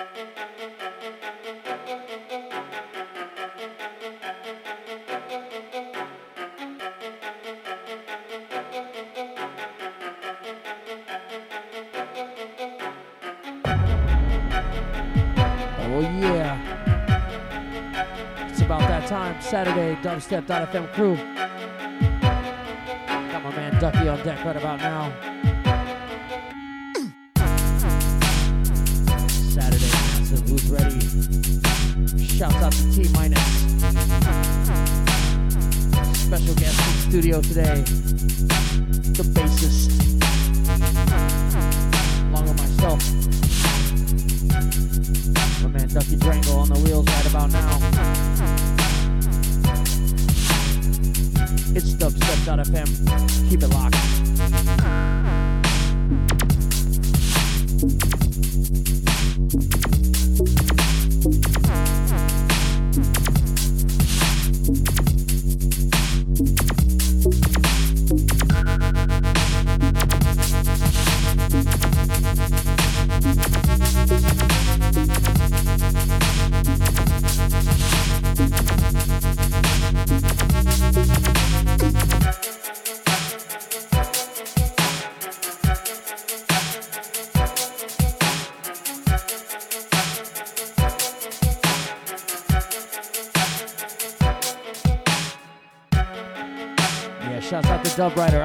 Oh, Saturday dubstep.fm crew. Got my man Ducky on deck right about now. Out to T minus. Special guest in the studio today, the bassist, along with myself. My man Ducky Drango on the wheels right about now. It's dubstep.fm. Keep it locked. Dub Rider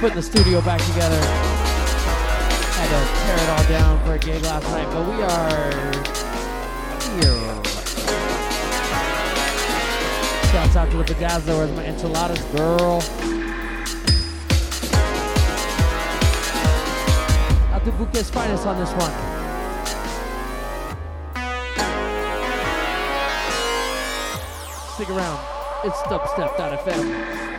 putting the studio back together. Had to tear it all down for a gig last night, but we are here. Shouts out to the Bedazzler, where's my enchiladas girl? Out to Bouquet's finest on this one. Stick around. It's dubstep.fm.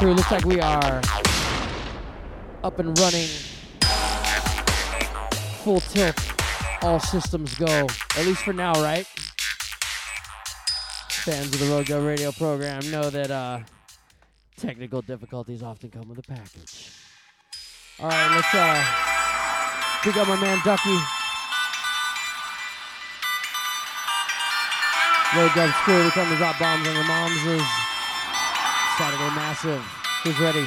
crew. Looks like we are up and running. Full tilt. All systems go. At least for now, right? Fans of the Road Go radio program know that uh, technical difficulties often come with a package. All right, let's uh, pick up my man Ducky. Road Dub's crew, we come to drop bombs on your moms. Saturday Massive. Who's ready?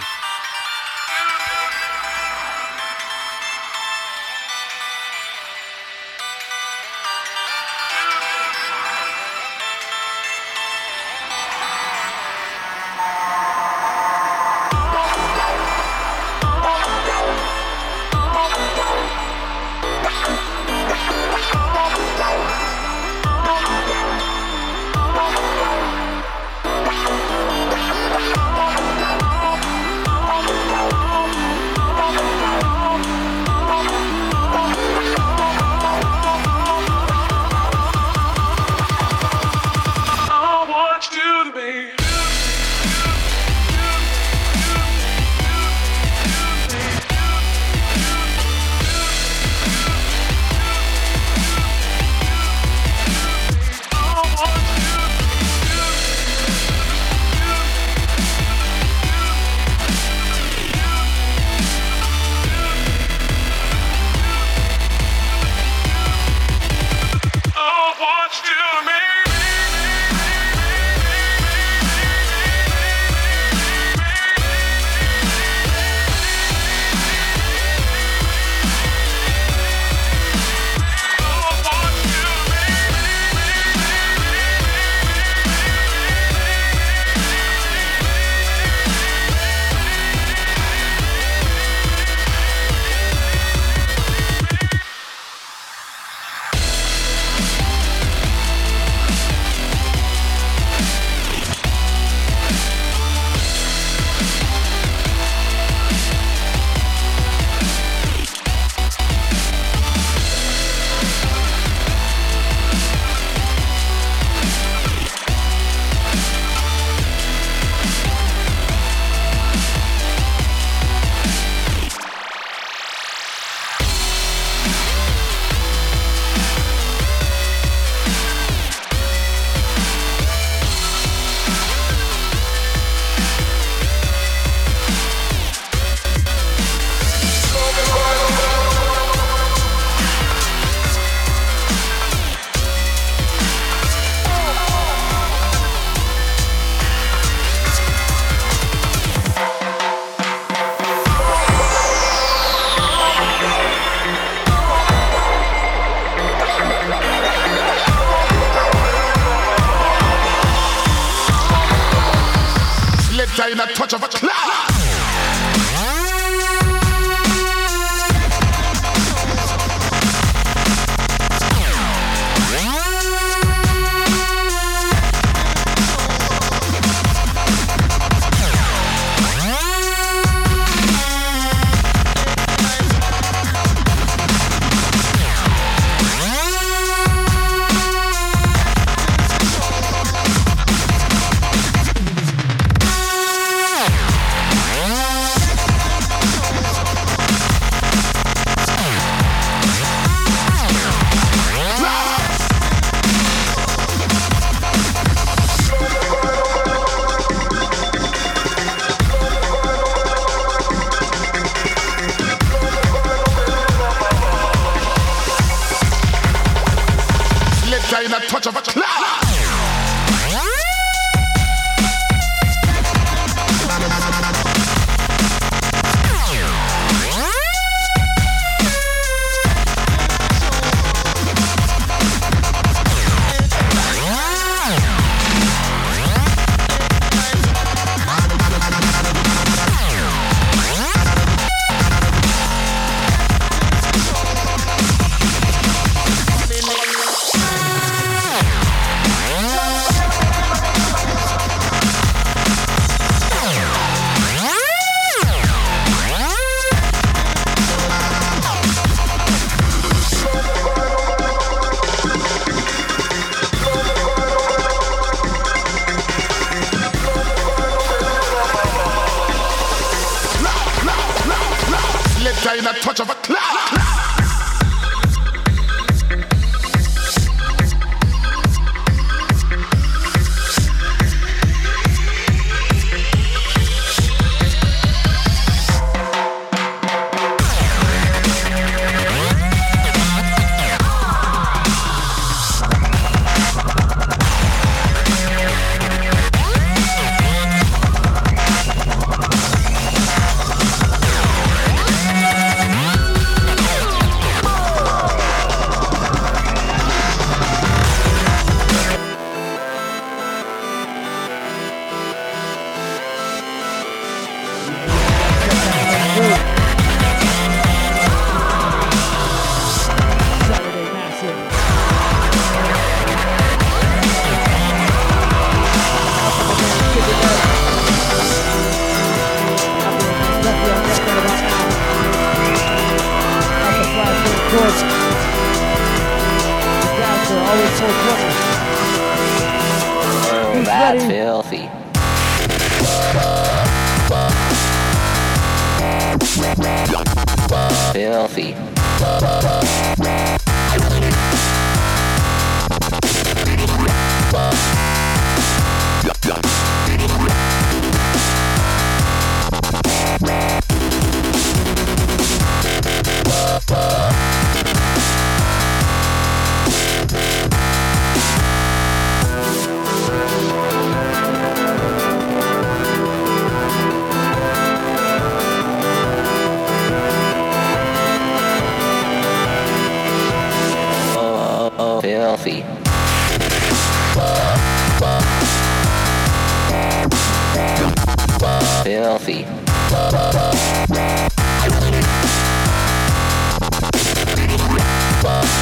Filthy.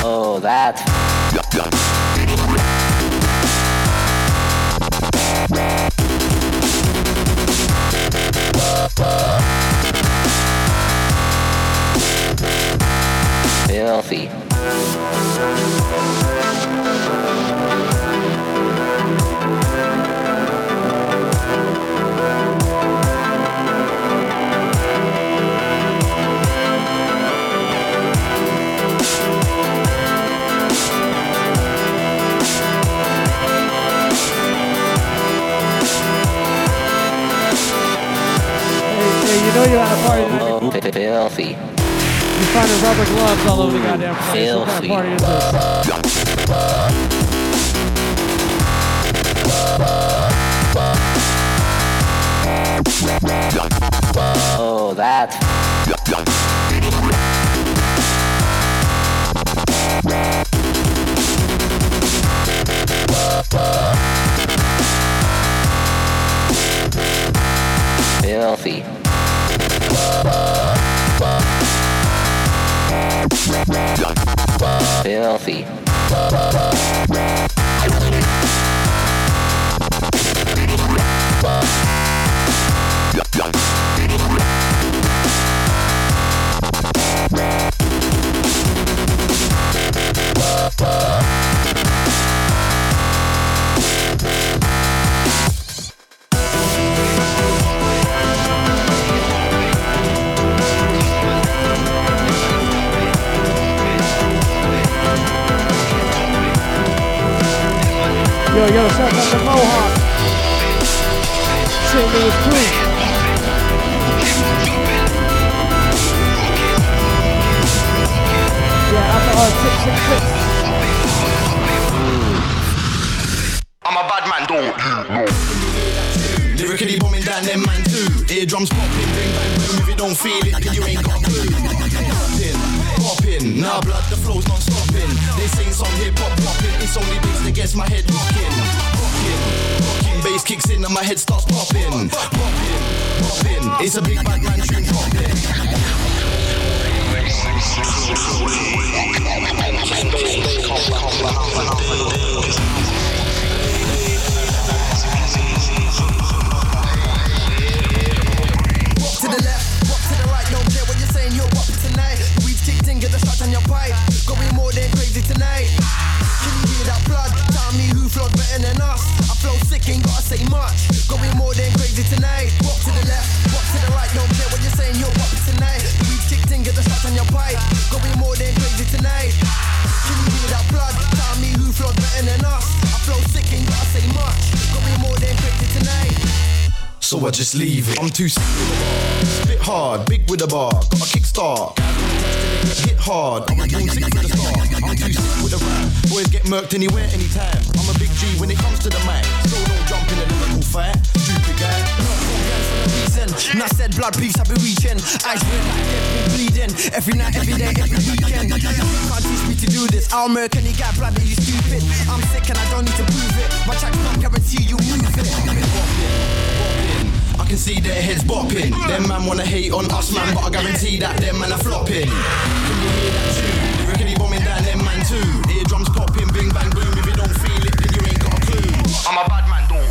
Oh, that's filthy. You know you're at a party tonight. Oh, fi- filthy. You finding rubber gloves all over the goddamn place. What kind of Filthy. party is this? Oh, that's Filthy. Filthy. Yo, yo, shout out to Mohawk. St. Louis crew. Yeah, after all tips and tricks. I'm a bad man, don't you know? Lyrically bombing down them man too. Eardrums popping, bring bang boom. If you don't feel it, then you ain't got a clue. Popping, now blood, the flow's non stopping. They sing some hip hop popping. It's only bass that gets my head rocking. Rocking, bass kicks in and my head starts popping. Popping, popping. It's a big bad man tune popping. Walk We've get the shot on your pipe. Going more than crazy tonight. Can you hear that blood? Tell me who flowed better than us. I flow sick, ain't gotta say much. Going more than crazy tonight. Walk to the left, walk to the right, don't care what you're saying, you're popping tonight. We've kicked in, get the shot on your pipe. Going more than crazy tonight. Can you hear that blood? Tell me who flowed better than us. I flow sick, ain't gotta say much. Going more than crazy tonight. So I just leave it. I'm too sick. Spit hard, big with a bar. Got a kickstart. Hit hard. I'm a born for the start. I'm too sick with the rap. Boys get murked anywhere, anytime. I'm a big G when it comes to the mic. So don't jump in a lyrical fight. Stupid guy. And I said blood peace been reaching Eyes red like they've been bleeding Every night, every day, every weekend can't teach me to do this I'll murk any guy blood you stupid I'm sick and I don't need to prove it My track's not guarantee you move it I can see their heads bopping. Them man wanna hate on us, man, but I guarantee that them man are flopping. Can you hear that? Lyrically bombing down them man too. Eardrums popping, bing bang boom. If you don't feel it, then you ain't got a clue. I'm a bad man, don't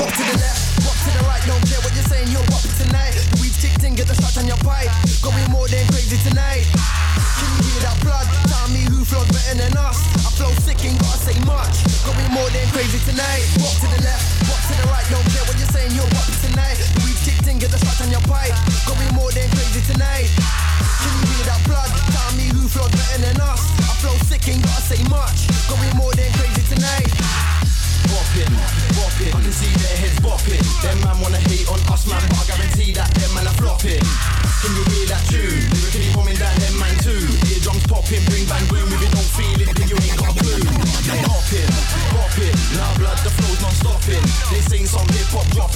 Walk to the left, walk to the right Don't care what you're saying, you're popping tonight We've kicked in, get the shot on your pipe Going more than crazy tonight Can you hear that blood? Tell me who flowed better than us I flow sick, ain't gotta say much Going more than crazy tonight Walk to the left,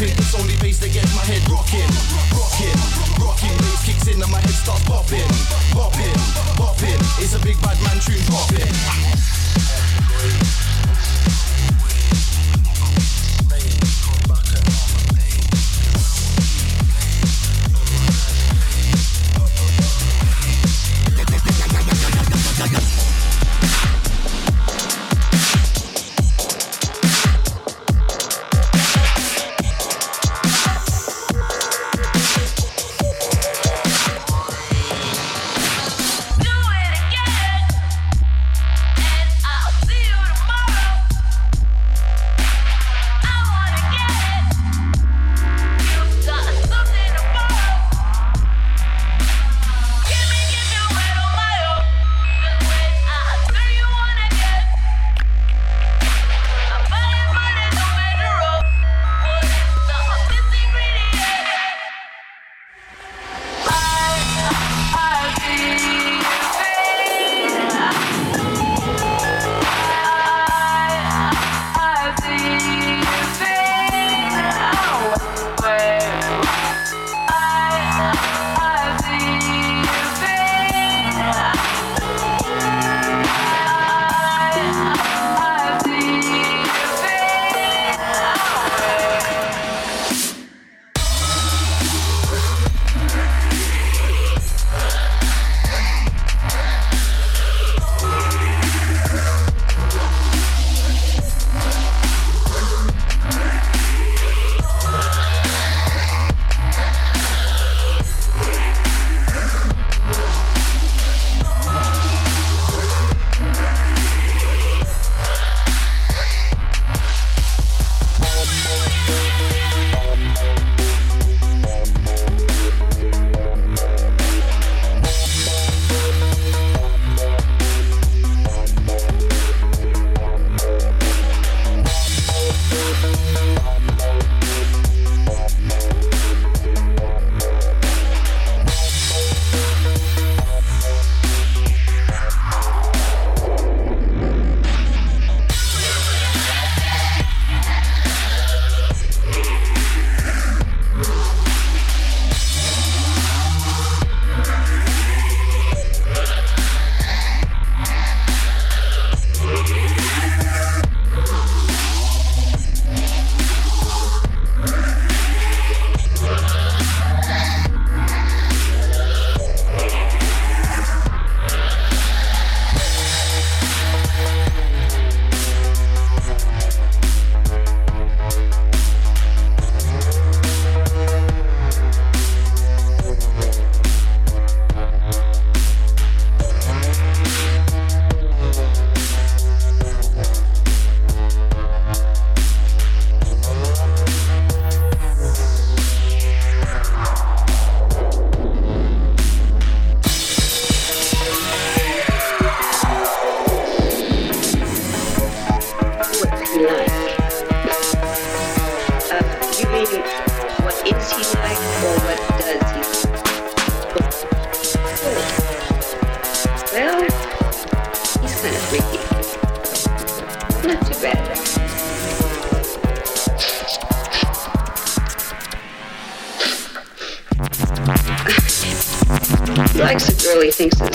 hop. It's only bass that gets my head rocking, rocking, rocking. A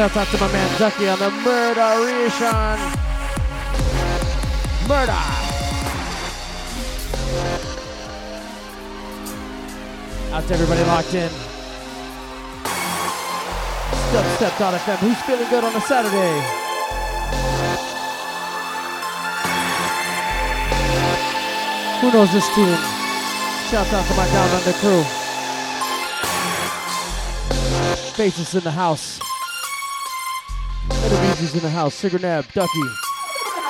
shout out to my man Ducky on the murderation. Murder. Out to everybody locked in. Dubstep.fm. Who's feeling good on a Saturday? Who knows this tune? Shout out to my down under crew. Faces in the house. Ozzy's in the house, Sigrnab, Ducky,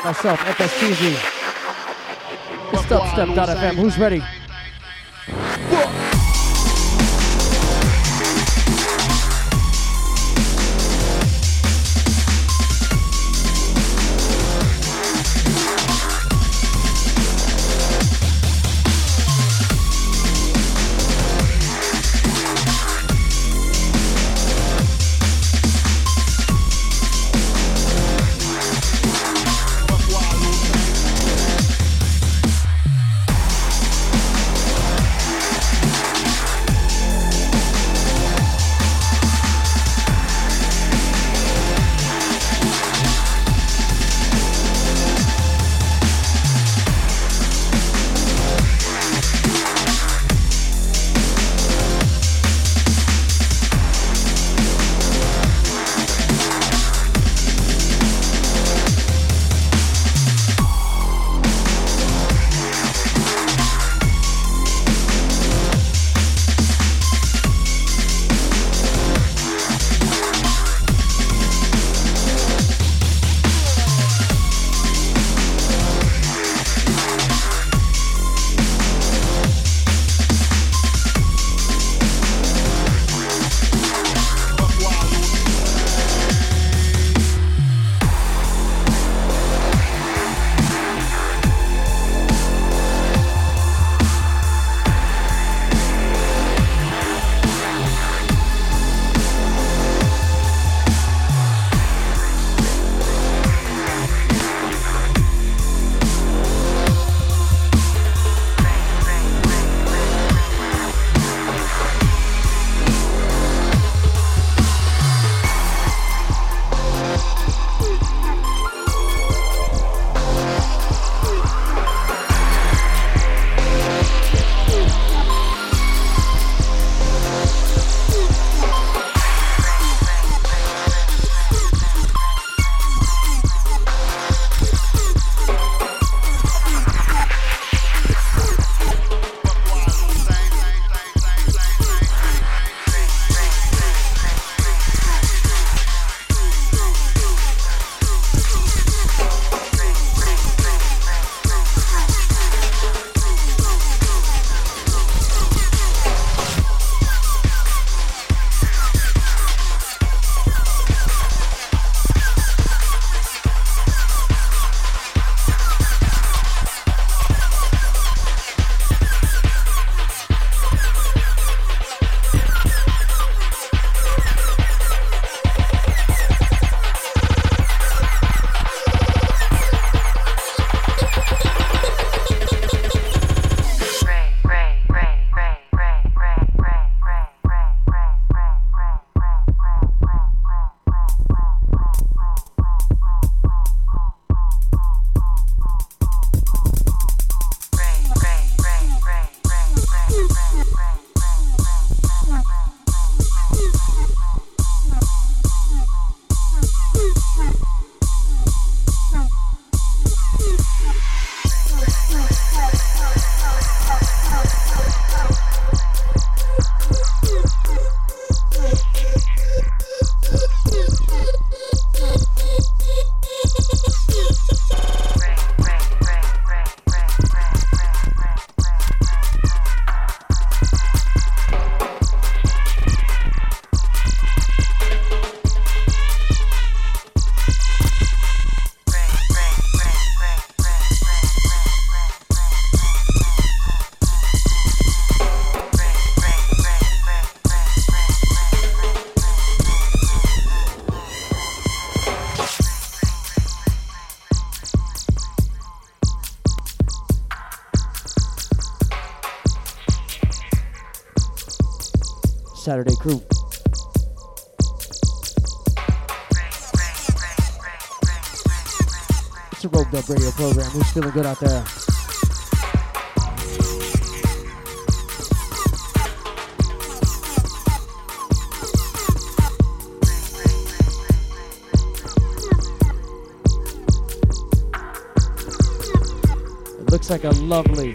myself, FSTZ. It's FM? Who's ready? Saturday crew. It's a Rogue Dub radio program. Who's feeling good out there? It looks like a lovely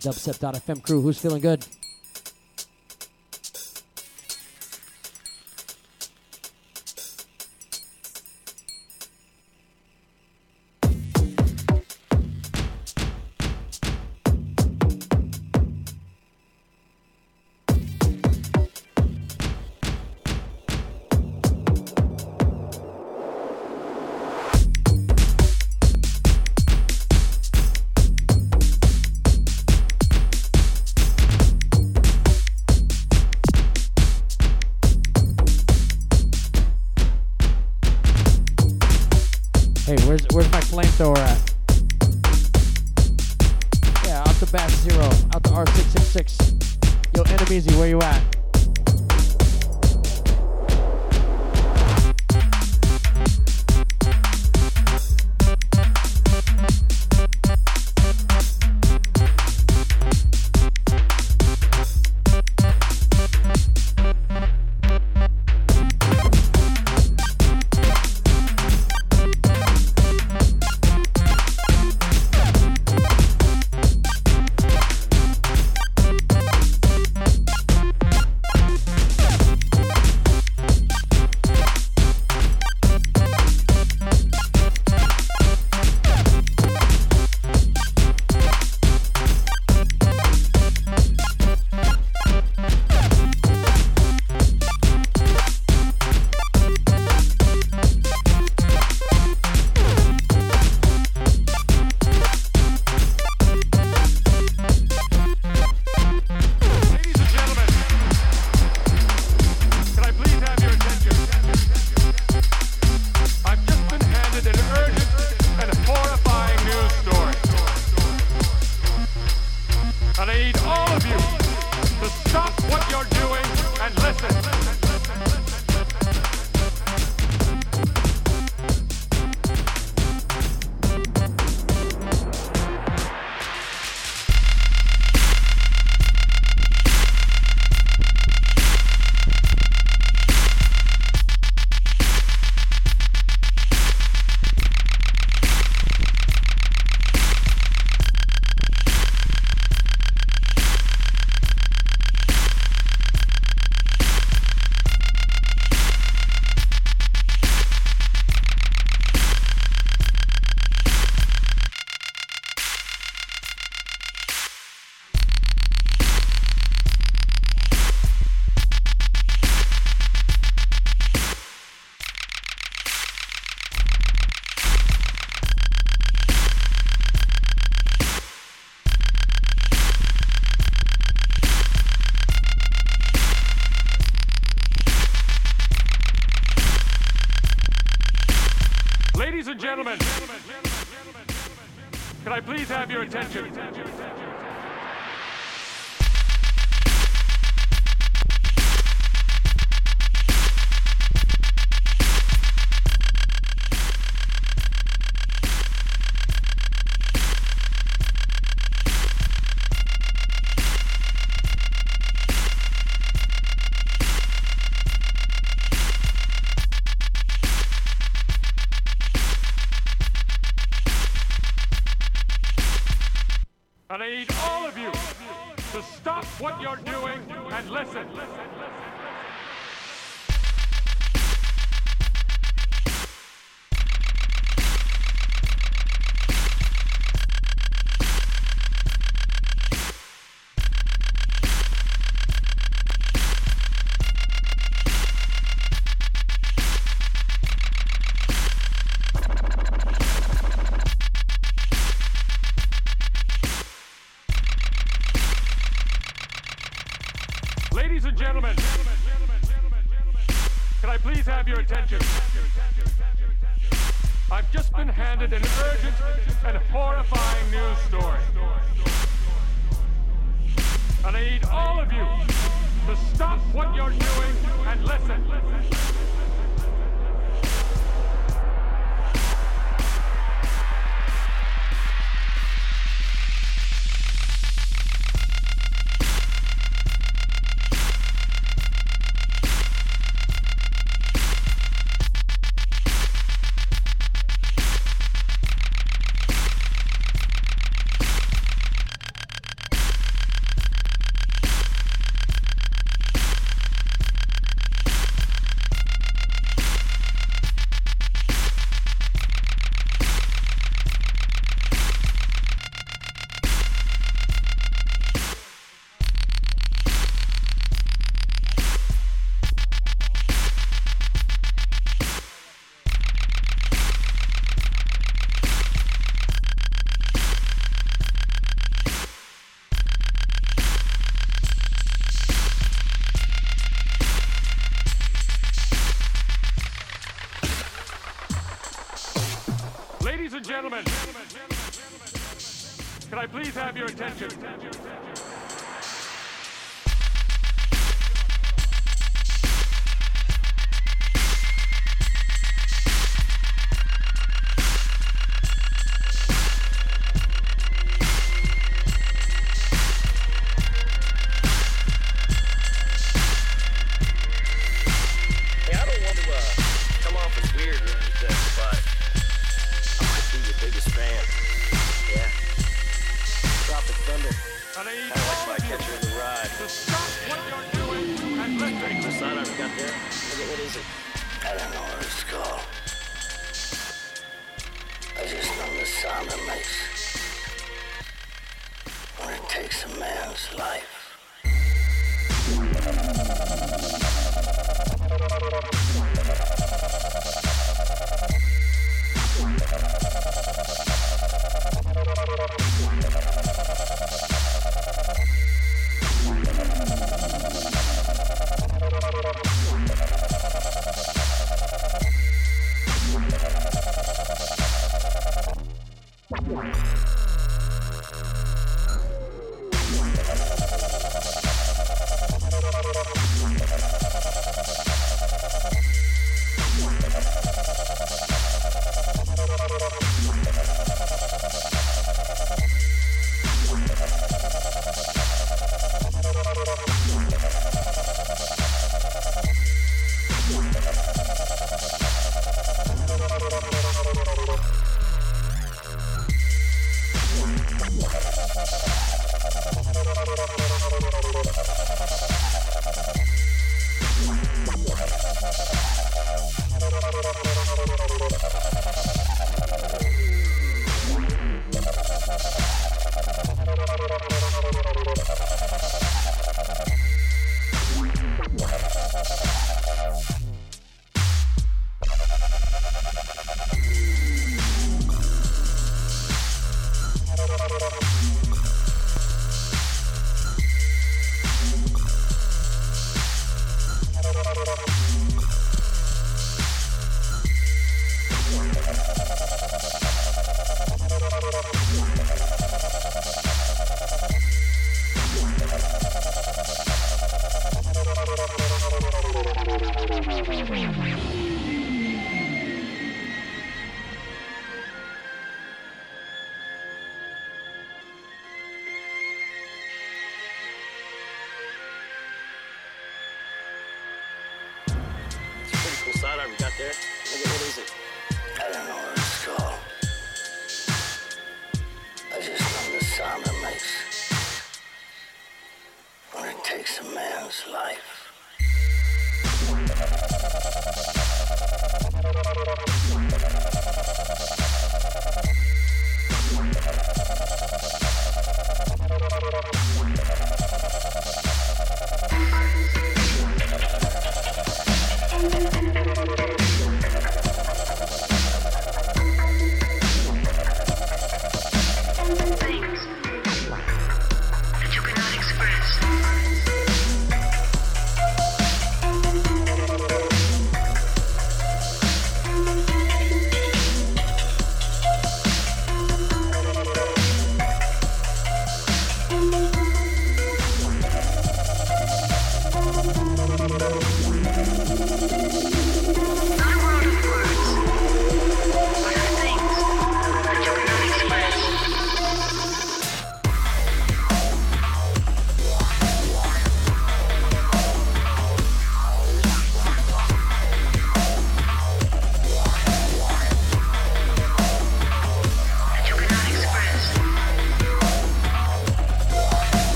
dubstep.fm crew. Who's feeling good? Out the Bass Zero, out the R666. Yo, Enemies, where you at?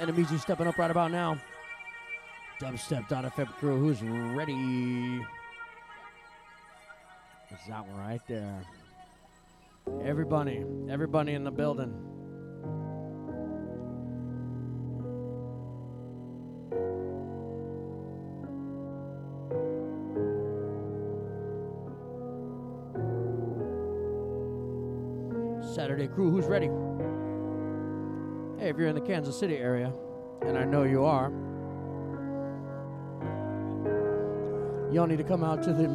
Enemies are stepping up right about now. Dubstep.fm crew, who's ready? It's that one right there. Everybody, everybody in the building. Saturday crew, who's ready? If you're in the Kansas City area, and I know you are, y'all need to come out to the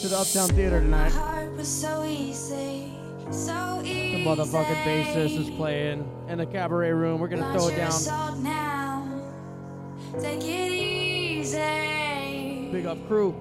to the Uptown Theater tonight. So easy, so easy. The motherfucking bassist is playing in the cabaret room. We're gonna throw it down. Assault now. Take it easy. Big up crew.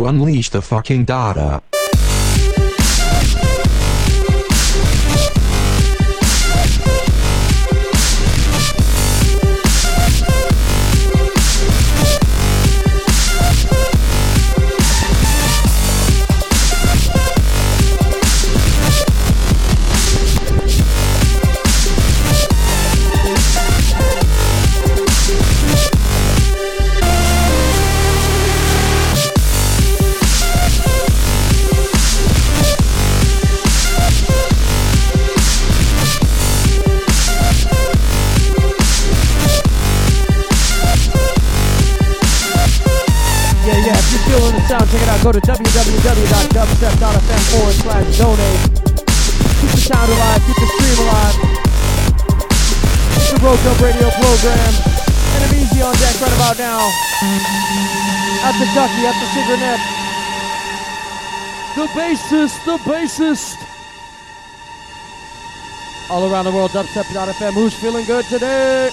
To unleash the fucking data. bassist, the bassist. All around the world, dubstep.fm. Who's feeling good today?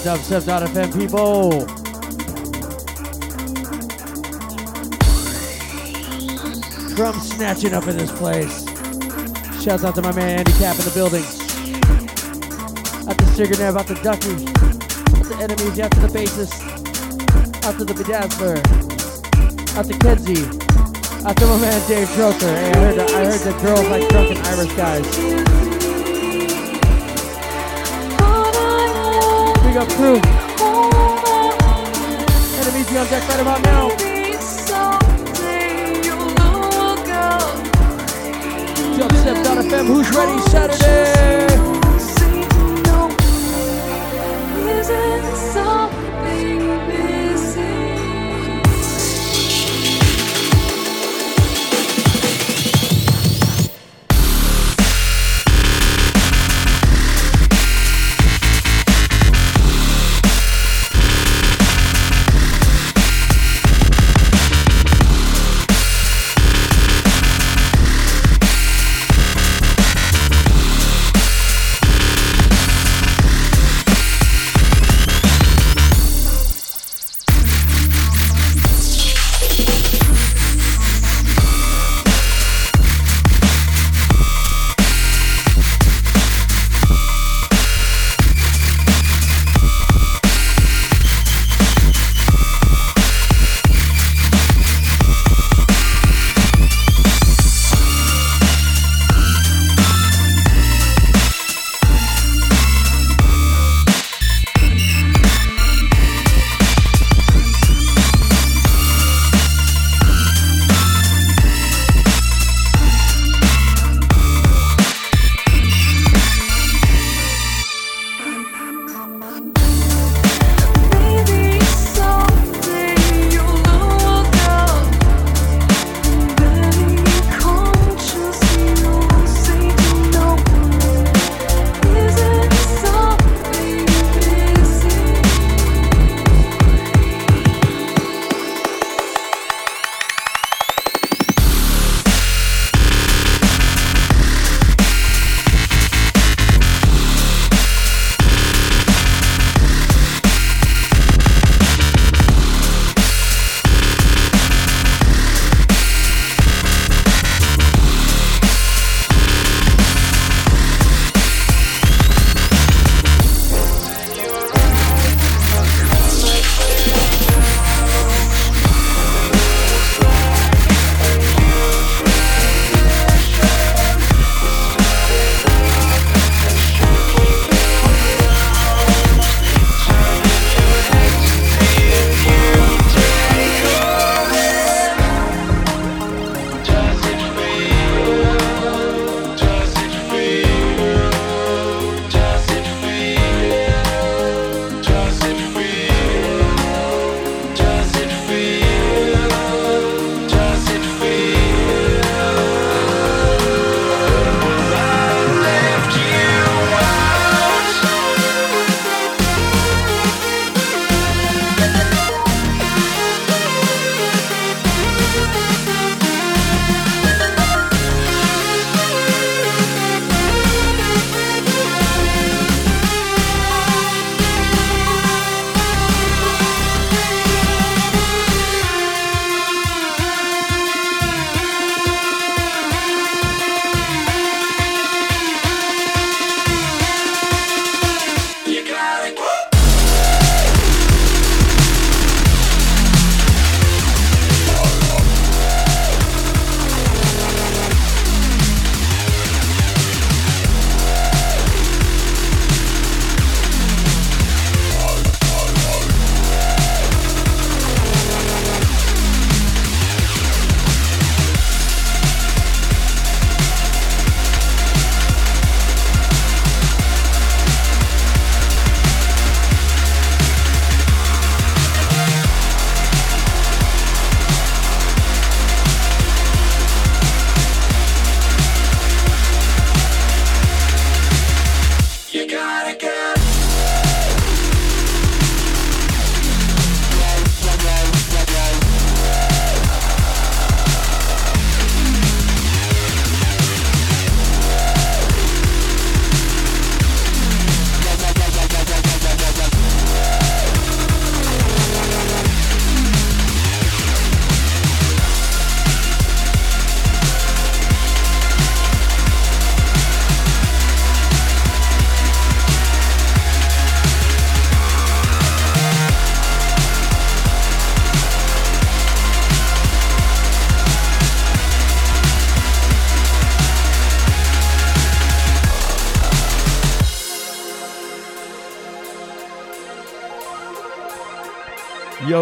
dubstep.fm people? From snatching up in this place. Shouts out to my man Andy Cap in the building. Out to Sigernev, out to Ducky, out to Enemies, out to the bassist, out to the Bedazzler, out to Kenzie, out to my man Dave Droker. Hey, I heard, the, I heard the girls like drunken Irish guys. Big up crew. Enemies be on deck right about now. Dubstep.fm, who's ready Saturday?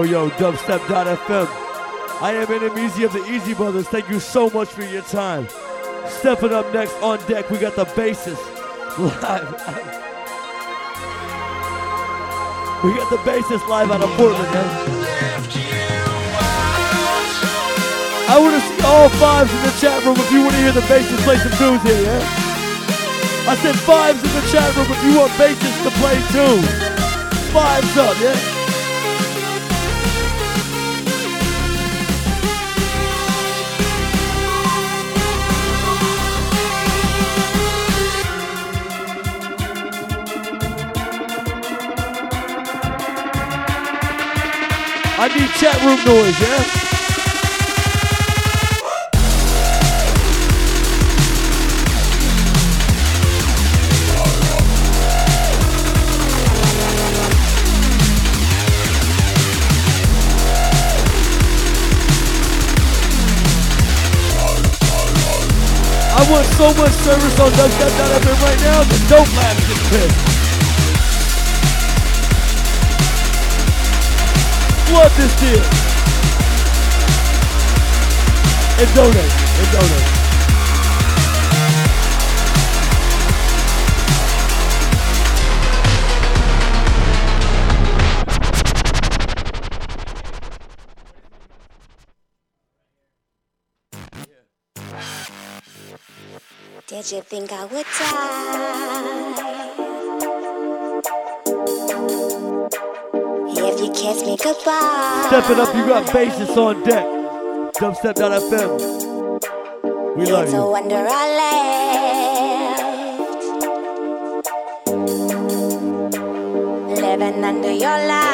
Yo, dubstep.fm. I am in Easy of the Easy Brothers. Thank you so much for your time. Stepping up next on deck, we got the bassist live. we got the bassist live out of Portland, man. I want to see all fives in the chat room if you want to hear the bassist play some tunes here, yeah? I said fives in the chat room if you want bassists to play tunes. Fives up, yeah? I need chat room noise, yeah? I want so much service on dubstep.fm right now that don't laugh this piss. Flood this deal. And donate. And donate. Did you think I would die? Step it up, you got basis on deck. Dubstep.fm. We love It's you. wonder I left. Living under your light.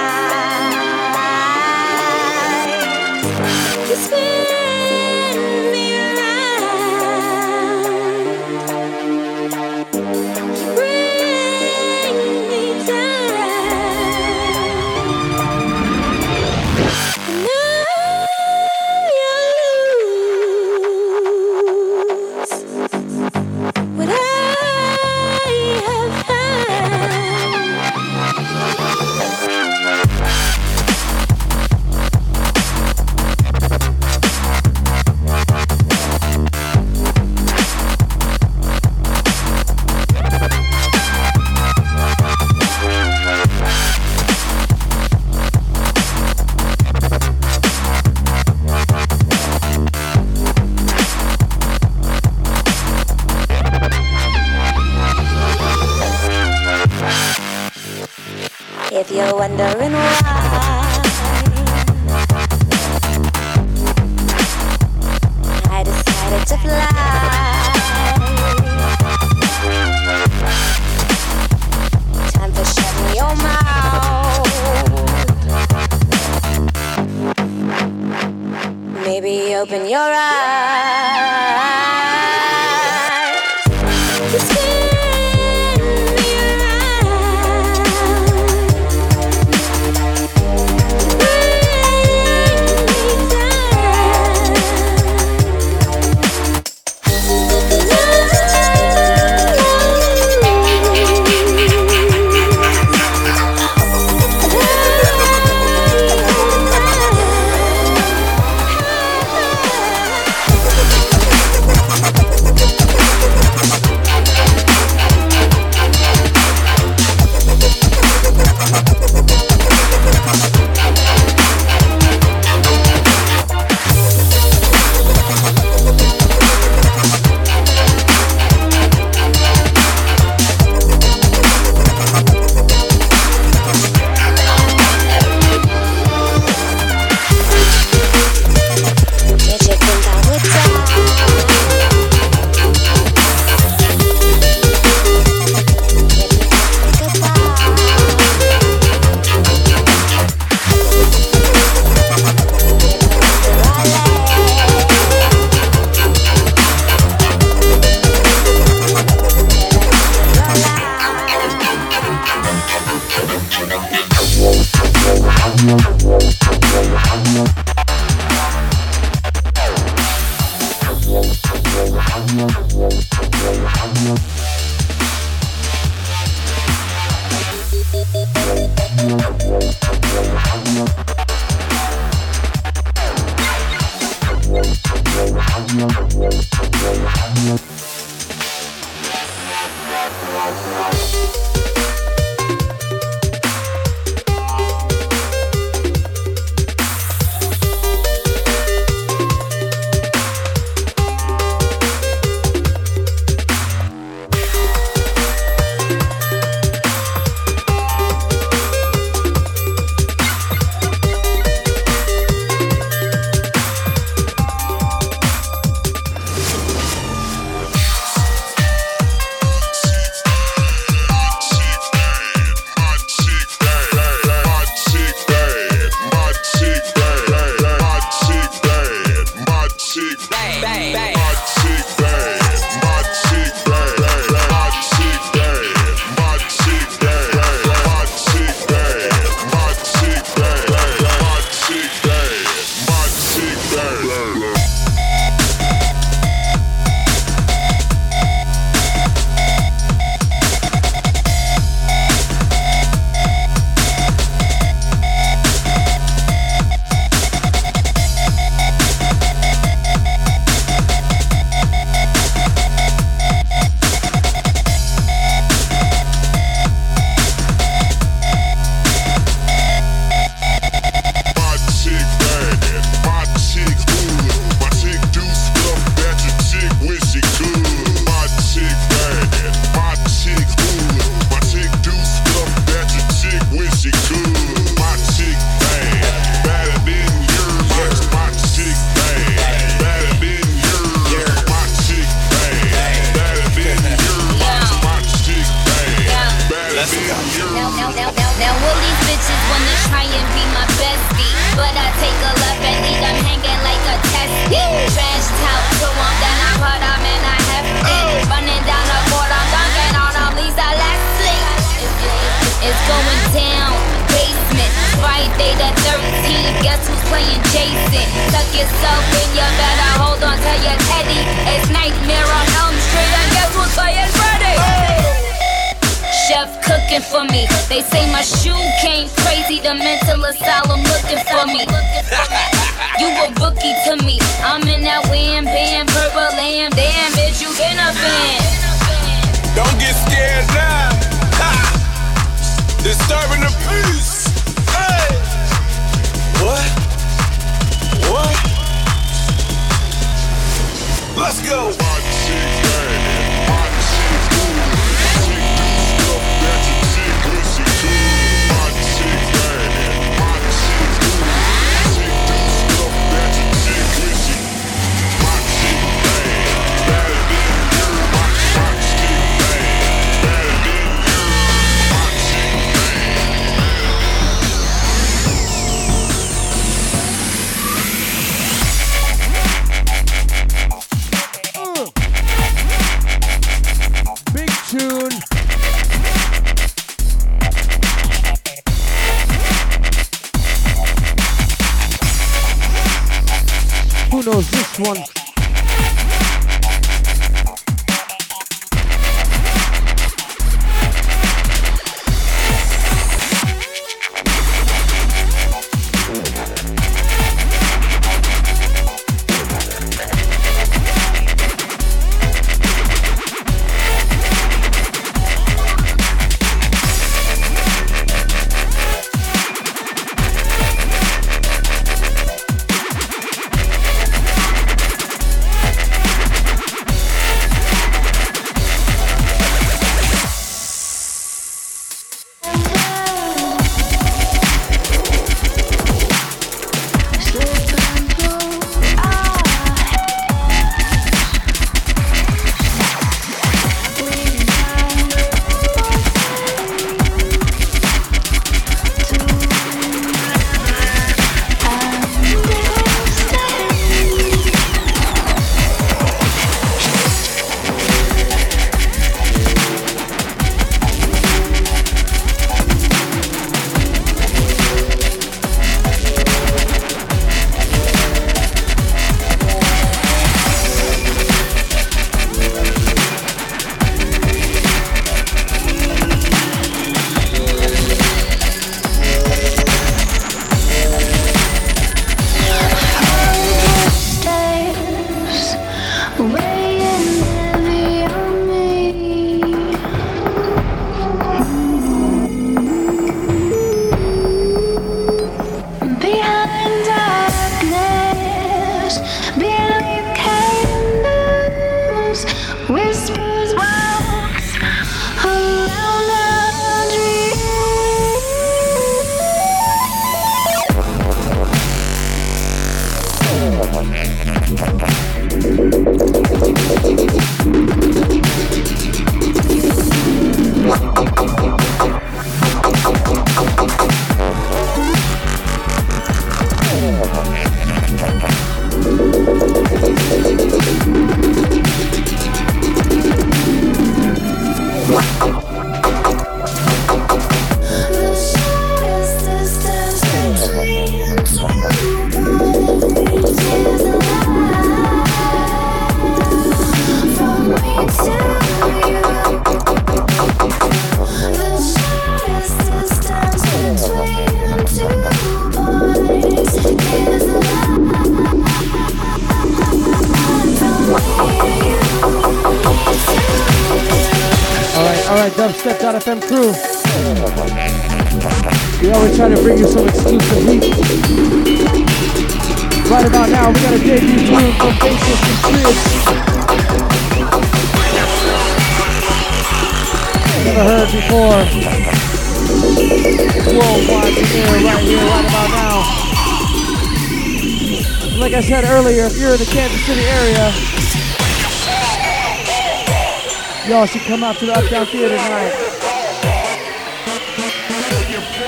Come out to the Uptown Theater tonight.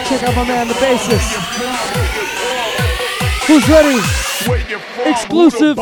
Check out my man, the bassist. Who's ready? Exclusive.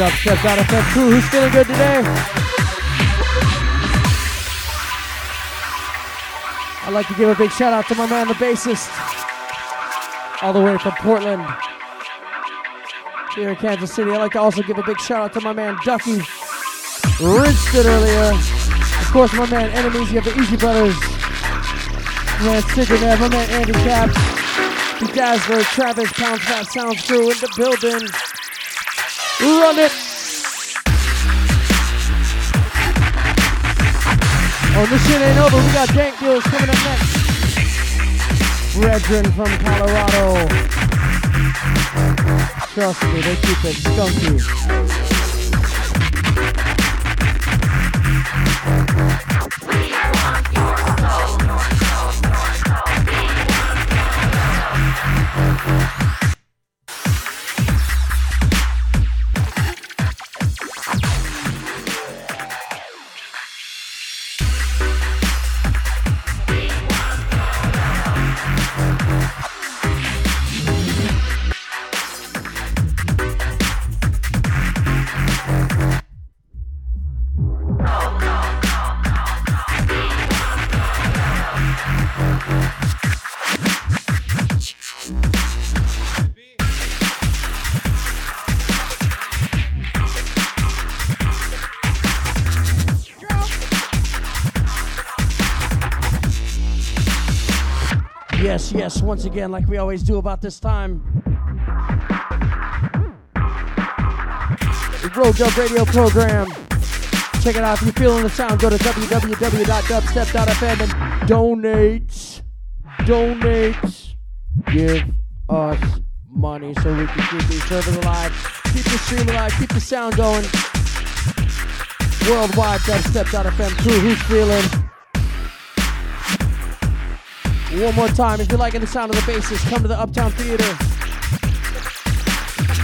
Dot FM crew, who's feeling good today? I'd like to give a big shout out to my man, the bassist, all the way from Portland, here in Kansas City. I'd like to also give a big shout out to my man, Ducky. Rinsed it earlier. Of course, my man, Enemies, you have the Easy Brothers. My man, Sigurd, my man, Andy Caps, Bedazzler, Travis, Pounds Fat Sounds Crew in the building. Run it! Oh, this shit ain't over. We got Dank Deals coming up next. Brethren from Colorado. Trust me, they keep it skunky. Yes, once again, like we always do about this time. The Road Dub Radio program. Check it out. If you're feeling the sound, go to www.dubstep.fm and donate. Donate. Give us money so we can keep these servers alive, keep the stream alive, keep the sound going. Worldwide dubstep.fm crew, who's feeling? One more time, if you're liking the sound of the basses, come to the Uptown Theater.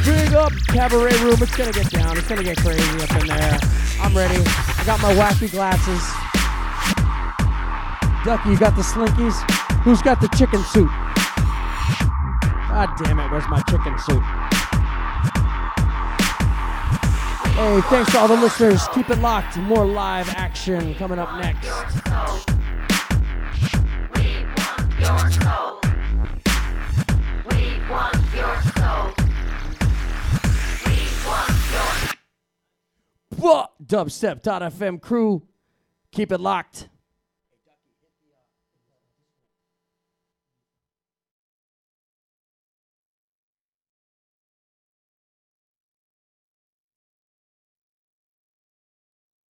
Big up cabaret room. It's gonna get down. It's gonna get crazy up in there. I'm ready. I got my wacky glasses. Ducky, you got the slinkies? Who's got the chicken suit? God damn it, where's my chicken suit? Hey, thanks to all the listeners. Keep it locked. More live action coming up next. What? Dubstep.fm crew. Keep it locked.